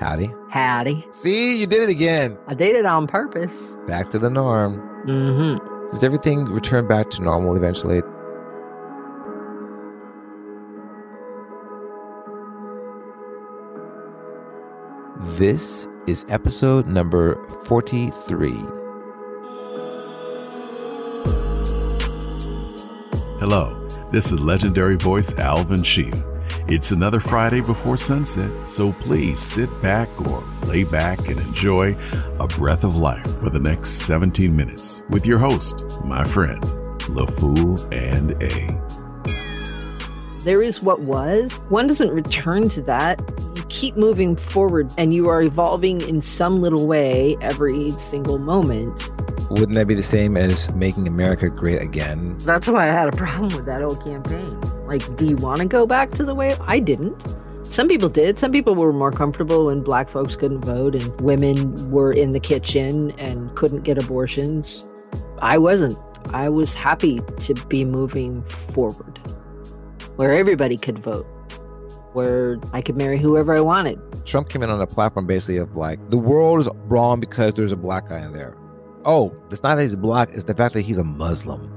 Howdy. Howdy. See, you did it again. I did it on purpose. Back to the norm. Mm-hmm. Does everything return back to normal eventually? This is episode number 43. Hello, this is legendary voice Alvin Sheen. It's another Friday before sunset, so please sit back or lay back and enjoy a breath of life for the next 17 minutes with your host, my friend, LaFool and A. There is what was. One doesn't return to that. You keep moving forward and you are evolving in some little way every single moment. Wouldn't that be the same as making America great again? That's why I had a problem with that old campaign. Like, do you want to go back to the way I didn't? Some people did. Some people were more comfortable when black folks couldn't vote and women were in the kitchen and couldn't get abortions. I wasn't. I was happy to be moving forward where everybody could vote, where I could marry whoever I wanted. Trump came in on a platform basically of like, the world is wrong because there's a black guy in there. Oh, it's not that he's black, it's the fact that he's a Muslim.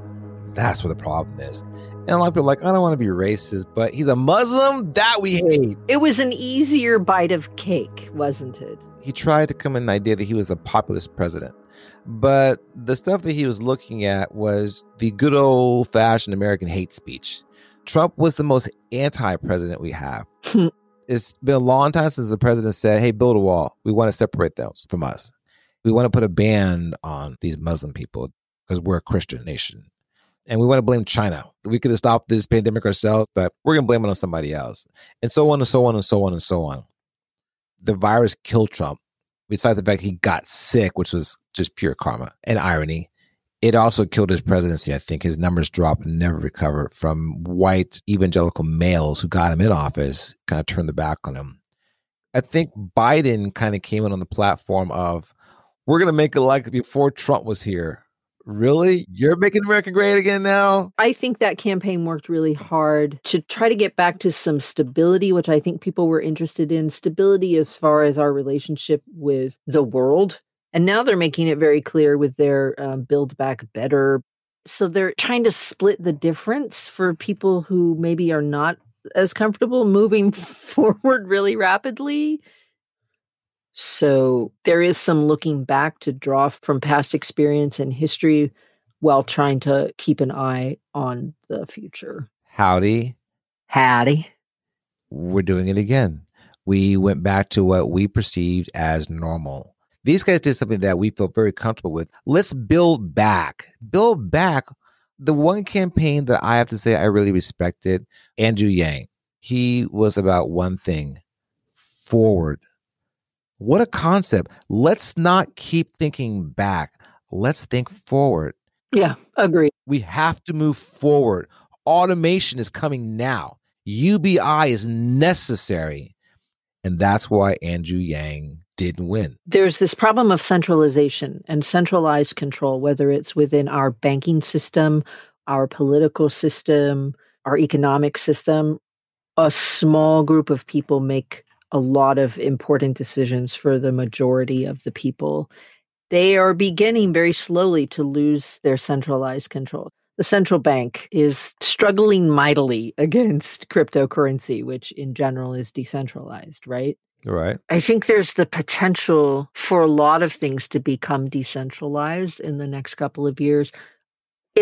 That's what the problem is. And a lot of people are like, I don't want to be racist, but he's a Muslim? That we hate. It was an easier bite of cake, wasn't it? He tried to come in the idea that he was a populist president. But the stuff that he was looking at was the good old fashioned American hate speech. Trump was the most anti president we have. it's been a long time since the president said, Hey, build a wall. We want to separate those from us. We want to put a ban on these Muslim people because we're a Christian nation. And we want to blame China. We could have stopped this pandemic ourselves, but we're going to blame it on somebody else. And so on and so on and so on and so on. The virus killed Trump. Besides the fact he got sick, which was just pure karma and irony, it also killed his presidency. I think his numbers dropped and never recovered from white evangelical males who got him in office, kind of turned the back on him. I think Biden kind of came in on the platform of, we're going to make it like before Trump was here. Really? You're making America great again now? I think that campaign worked really hard to try to get back to some stability, which I think people were interested in. Stability as far as our relationship with the world. And now they're making it very clear with their um, Build Back Better. So they're trying to split the difference for people who maybe are not as comfortable moving forward really rapidly. So there is some looking back to draw from past experience and history while trying to keep an eye on the future. Howdy. Howdy. We're doing it again. We went back to what we perceived as normal. These guys did something that we felt very comfortable with. Let's build back. Build back. The one campaign that I have to say I really respected, Andrew Yang. He was about one thing forward what a concept. Let's not keep thinking back. Let's think forward. Yeah, agree. We have to move forward. Automation is coming now. UBI is necessary. And that's why Andrew Yang didn't win. There's this problem of centralization and centralized control, whether it's within our banking system, our political system, our economic system. A small group of people make a lot of important decisions for the majority of the people. They are beginning very slowly to lose their centralized control. The central bank is struggling mightily against cryptocurrency, which in general is decentralized, right? Right. I think there's the potential for a lot of things to become decentralized in the next couple of years.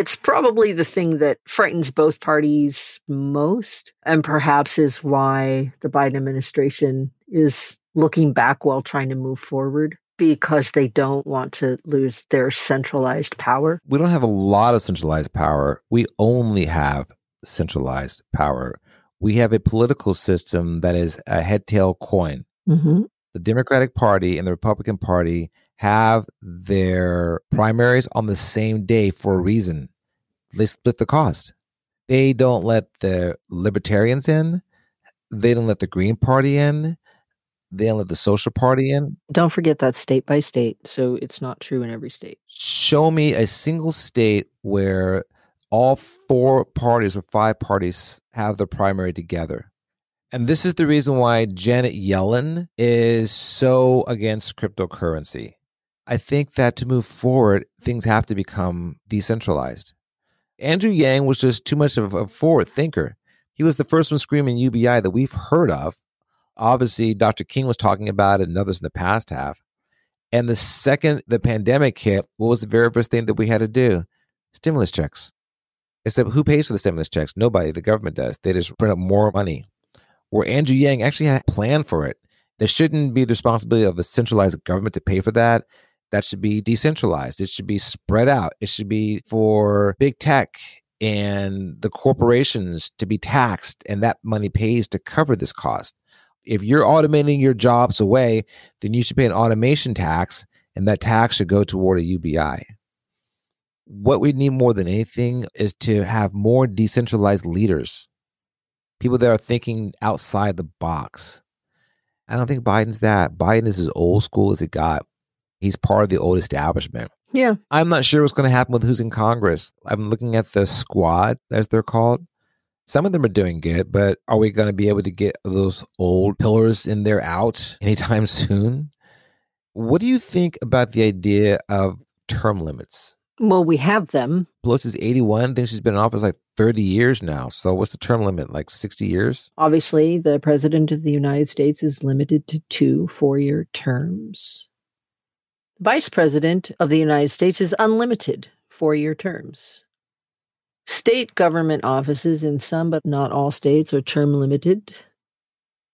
It's probably the thing that frightens both parties most, and perhaps is why the Biden administration is looking back while trying to move forward because they don't want to lose their centralized power. We don't have a lot of centralized power. We only have centralized power. We have a political system that is a head tail coin. Mm-hmm. The Democratic Party and the Republican Party have their primaries on the same day for a reason. They split the cost. They don't let the libertarians in. They don't let the Green Party in. They don't let the Social Party in. Don't forget that state by state. So it's not true in every state. Show me a single state where all four parties or five parties have the primary together And this is the reason why Janet Yellen is so against cryptocurrency. I think that to move forward, things have to become decentralized. Andrew Yang was just too much of a forward thinker. He was the first one screaming UBI that we've heard of. Obviously, Dr. King was talking about it, and others in the past have. And the second the pandemic hit, what was the very first thing that we had to do? Stimulus checks. Except who pays for the stimulus checks? Nobody. The government does. They just print up more money where Andrew Yang actually had a plan for it. There shouldn't be the responsibility of the centralized government to pay for that. That should be decentralized. It should be spread out. It should be for big tech and the corporations to be taxed, and that money pays to cover this cost. If you're automating your jobs away, then you should pay an automation tax, and that tax should go toward a UBI. What we need more than anything is to have more decentralized leaders people that are thinking outside the box. I don't think Biden's that. Biden is as old school as it got. He's part of the old establishment. Yeah. I'm not sure what's going to happen with who's in Congress. I'm looking at the squad, as they're called. Some of them are doing good, but are we going to be able to get those old pillars in there out anytime soon? What do you think about the idea of term limits? Well, we have them. Pelosi's 81. I think she's been in office like 30 years now. So what's the term limit? Like 60 years? Obviously, the president of the United States is limited to two four year terms. Vice president of the United States is unlimited four year terms. State government offices in some but not all states are term limited.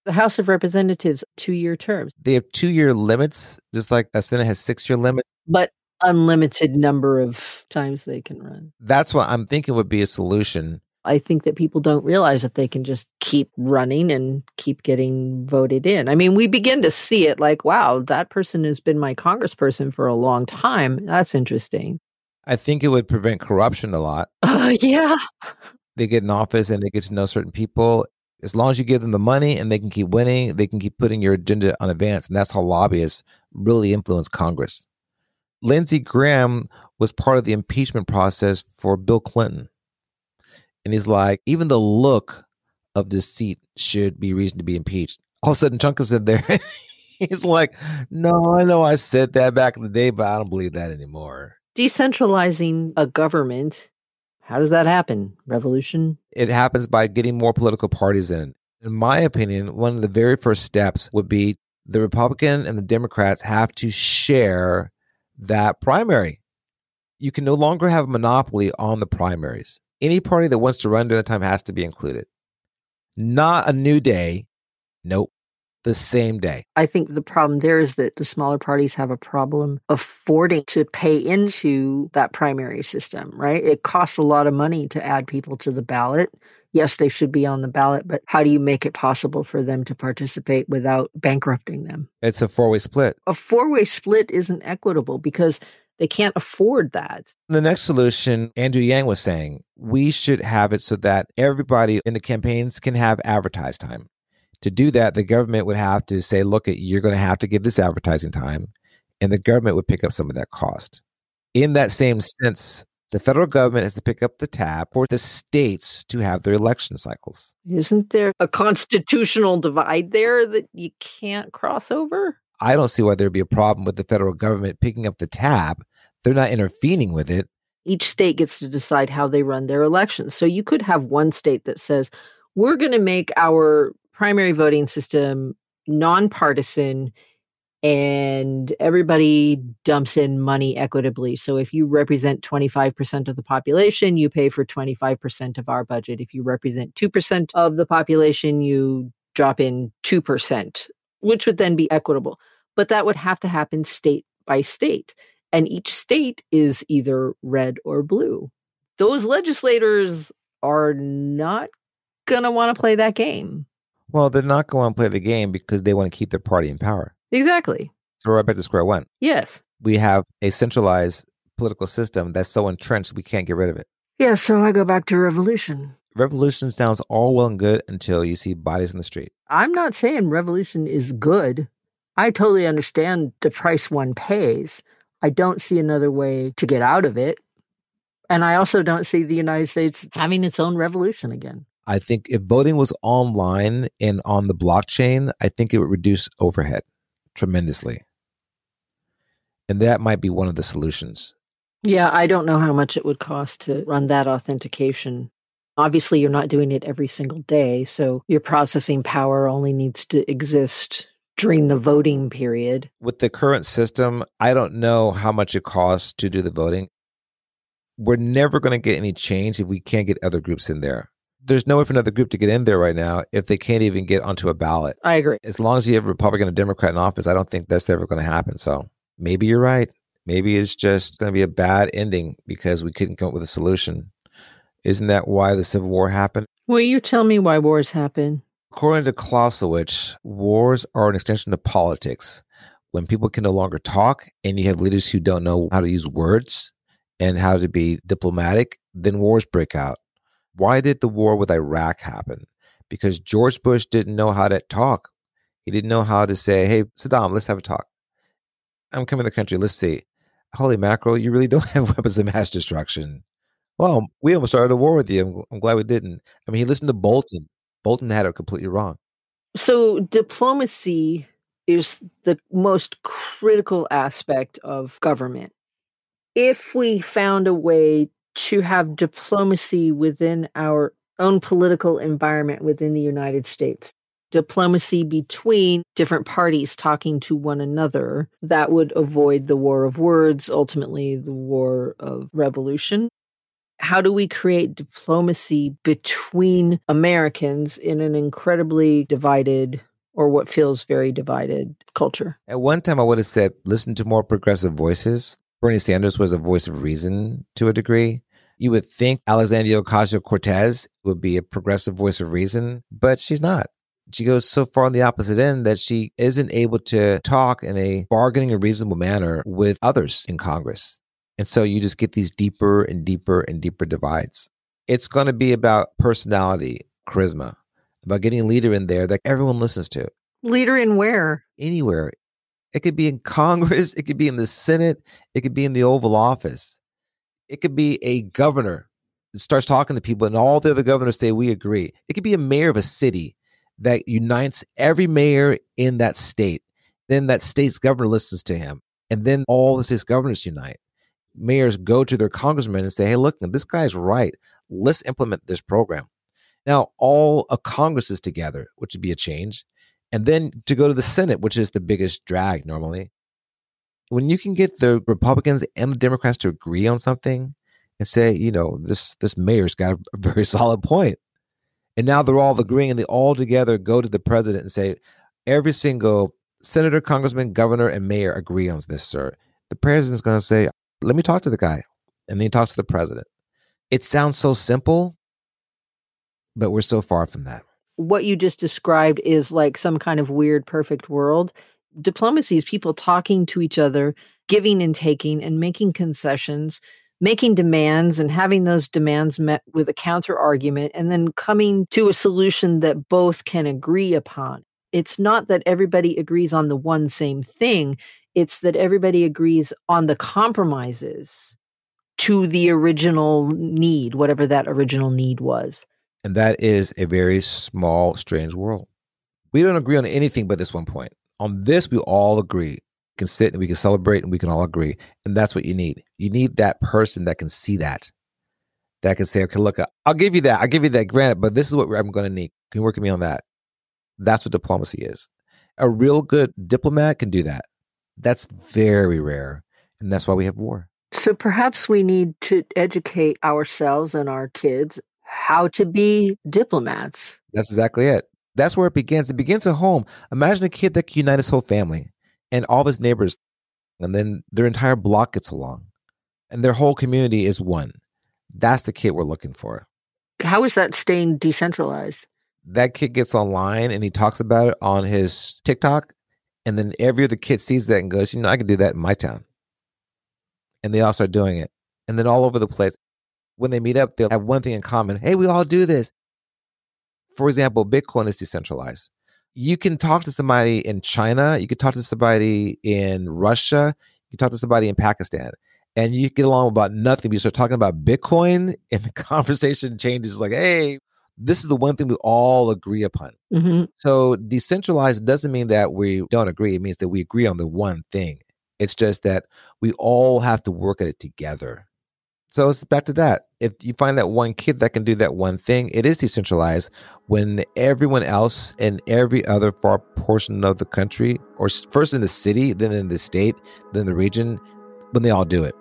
The House of Representatives, two year terms. They have two year limits, just like a Senate has six year limit. But unlimited number of times they can run. That's what I'm thinking would be a solution. I think that people don't realize that they can just keep running and keep getting voted in. I mean, we begin to see it like, wow, that person has been my congressperson for a long time. That's interesting. I think it would prevent corruption a lot. Uh, yeah. They get in office and they get to know certain people. As long as you give them the money and they can keep winning, they can keep putting your agenda on advance. And that's how lobbyists really influence Congress. Lindsey Graham was part of the impeachment process for Bill Clinton. And he's like, even the look of this seat should be reason to be impeached. All of a sudden, Chunka said there, he's like, no, I know I said that back in the day, but I don't believe that anymore. Decentralizing a government, how does that happen? Revolution? It happens by getting more political parties in. In my opinion, one of the very first steps would be the Republican and the Democrats have to share that primary. You can no longer have a monopoly on the primaries. Any party that wants to run during that time has to be included. Not a new day. Nope. The same day. I think the problem there is that the smaller parties have a problem affording to pay into that primary system, right? It costs a lot of money to add people to the ballot yes, they should be on the ballot, but how do you make it possible for them to participate without bankrupting them? It's a four way split. A four way split isn't equitable because they can't afford that. The next solution, Andrew Yang was saying, we should have it so that everybody in the campaigns can have advertised time. To do that, the government would have to say, look, you're going to have to give this advertising time, and the government would pick up some of that cost. In that same sense, the federal government has to pick up the tab for the states to have their election cycles. Isn't there a constitutional divide there that you can't cross over? I don't see why there'd be a problem with the federal government picking up the tab. They're not intervening with it. Each state gets to decide how they run their elections. So you could have one state that says, we're going to make our primary voting system nonpartisan and everybody dumps in money equitably. So if you represent 25% of the population, you pay for 25% of our budget. If you represent 2% of the population, you drop in 2%, which would then be equitable. But that would have to happen state by state. And each state is either red or blue. Those legislators are not going to want to play that game. Well, they're not going to play the game because they want to keep their party in power. Exactly. So we're right back to square one. Yes. We have a centralized political system that's so entrenched we can't get rid of it. Yeah, so I go back to revolution. Revolution sounds all well and good until you see bodies in the street. I'm not saying revolution is good. I totally understand the price one pays. I don't see another way to get out of it. And I also don't see the United States having its own revolution again. I think if voting was online and on the blockchain, I think it would reduce overhead tremendously. And that might be one of the solutions. Yeah, I don't know how much it would cost to run that authentication. Obviously, you're not doing it every single day. So your processing power only needs to exist during the voting period. With the current system, I don't know how much it costs to do the voting. We're never going to get any change if we can't get other groups in there. There's no way for another group to get in there right now if they can't even get onto a ballot. I agree. As long as you have a Republican and Democrat in office, I don't think that's ever going to happen. So maybe you're right. Maybe it's just going to be a bad ending because we couldn't come up with a solution. Isn't that why the Civil War happened? Will you tell me why wars happen? According to Clausewitz, wars are an extension of politics. When people can no longer talk and you have leaders who don't know how to use words and how to be diplomatic, then wars break out. Why did the war with Iraq happen? Because George Bush didn't know how to talk. He didn't know how to say, hey, Saddam, let's have a talk. I'm coming to the country. Let's see. Holy mackerel, you really don't have weapons of mass destruction. Well, we almost started a war with you. I'm, glad we didn't. I mean, he listened to Bolton. Bolton had it completely wrong. So, diplomacy is the most critical aspect of government. If we found a way to have diplomacy within our own political environment within the United States, diplomacy between different parties talking to one another, that would avoid the war of words, ultimately, the war of revolution. How do we create diplomacy between Americans in an incredibly divided or what feels very divided culture? At one time, I would have said, listen to more progressive voices. Bernie Sanders was a voice of reason to a degree. You would think Alexandria Ocasio Cortez would be a progressive voice of reason, but she's not she goes so far on the opposite end that she isn't able to talk in a bargaining or reasonable manner with others in Congress. And so you just get these deeper and deeper and deeper divides. It's going to be about personality, charisma, about getting a leader in there that everyone listens to. Leader in where? Anywhere. It could be in Congress, it could be in the Senate, it could be in the Oval Office. It could be a governor that starts talking to people and all the other governors say we agree. It could be a mayor of a city that unites every mayor in that state. Then that state's governor listens to him. And then all the state's governors unite. Mayors go to their congressmen and say, hey, look, this guy's right. Let's implement this program. Now, all of Congress is together, which would be a change. And then to go to the Senate, which is the biggest drag normally. When you can get the Republicans and the Democrats to agree on something and say, you know, this this mayor's got a very solid point and now they're all agreeing and they all together go to the president and say, every single senator, congressman, governor, and mayor agree on this, sir. The president's going to say, let me talk to the guy. And then he talks to the president. It sounds so simple, but we're so far from that. What you just described is like some kind of weird, perfect world. Diplomacy is people talking to each other, giving and taking, and making concessions making demands and having those demands met with a counter argument and then coming to a solution that both can agree upon. It's not that everybody agrees on the one same thing, it's that everybody agrees on the compromises to the original need, whatever that original need was. And that is a very small, strange world. We don't agree on anything but this one point. On this, we all agree We can sit and we can celebrate and we can all agree. And that's what you need. You need that person that can see that, that can say, okay, look, I'll give you that. I'll give you that granted, but this is what I'm going to need. Can you work with me on that? That's what diplomacy is. A real good diplomat can do that. That's very rare. And that's why we have war. So perhaps we need to educate ourselves and our kids how to be diplomats. That's exactly it. That's where it begins. It begins at home. Imagine a kid that can unite his whole family and all of his neighbors, and then their entire block gets along, and their whole community is one. That's the kid we're looking for. How is that staying decentralized? That kid gets online and he talks about it on his TikTok, and then every other kid sees that and goes, "You know, I can do that in my town," and they all start doing it, and then all over the place. When they meet up, they'll have one thing in common. Hey, we all do this. For example, Bitcoin is decentralized you can talk to somebody in China, you can talk to somebody in Russia, you can talk to somebody in Pakistan, and you get along about nothing. But you start talking about Bitcoin, and the conversation changes like, hey, this is the one thing we all agree upon. hmm So decentralized doesn't mean that we don't agree. It means that we agree on the one thing. It's just that we all have to work at it together. So it's back to that. If you find that one kid that can do that one thing, it is decentralized when everyone else in every other far portion of the country, or first in the city, then in the state, then the region, when they all do it.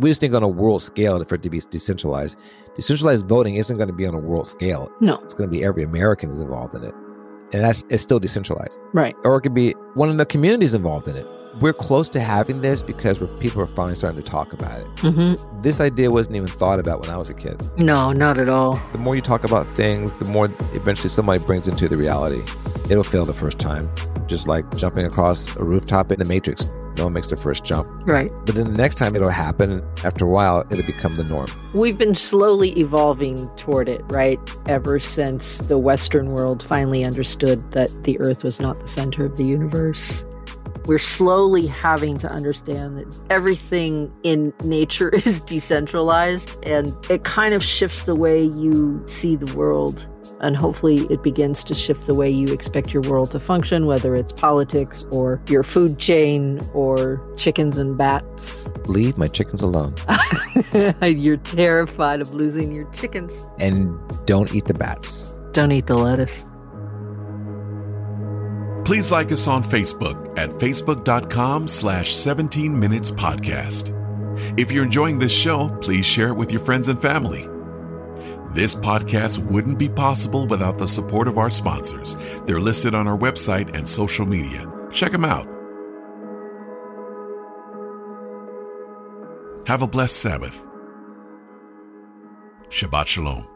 We just think on a world scale for it to be decentralized. Decentralized voting isn't going to be on a world scale. No. It's going to be every American is involved in it. And that's it's still decentralized. Right. Or it could be one of the communities involved in it. We're close to having this because we're, people are finally starting to talk about it. hmm This idea wasn't even thought about when I was a kid. No, not at all. The more you talk about things, the more eventually somebody brings into the reality. It'll fail the first time, just like jumping across a rooftop in the Matrix. No one makes their first jump. Right. But then the next time it'll happen, after a while, it'll become the norm. We've been slowly evolving toward it, right? Ever since the Western world finally understood that the Earth was not the center of the universe. We're slowly having to understand that everything in nature is decentralized and it kind of shifts the way you see the world. And hopefully, it begins to shift the way you expect your world to function, whether it's politics or your food chain or chickens and bats. Leave my chickens alone You're terrified of losing your chickens. and don't eat the bats. Don't eat the lettuce. Please like us on Facebook at facebook.com slash 17 minutes podcast. If you're enjoying this show, please share it with your friends and family. This podcast wouldn't be possible without the support of our sponsors. They're listed on our website and social media. Check them out. Have a blessed Sabbath. Shabbat Shalom.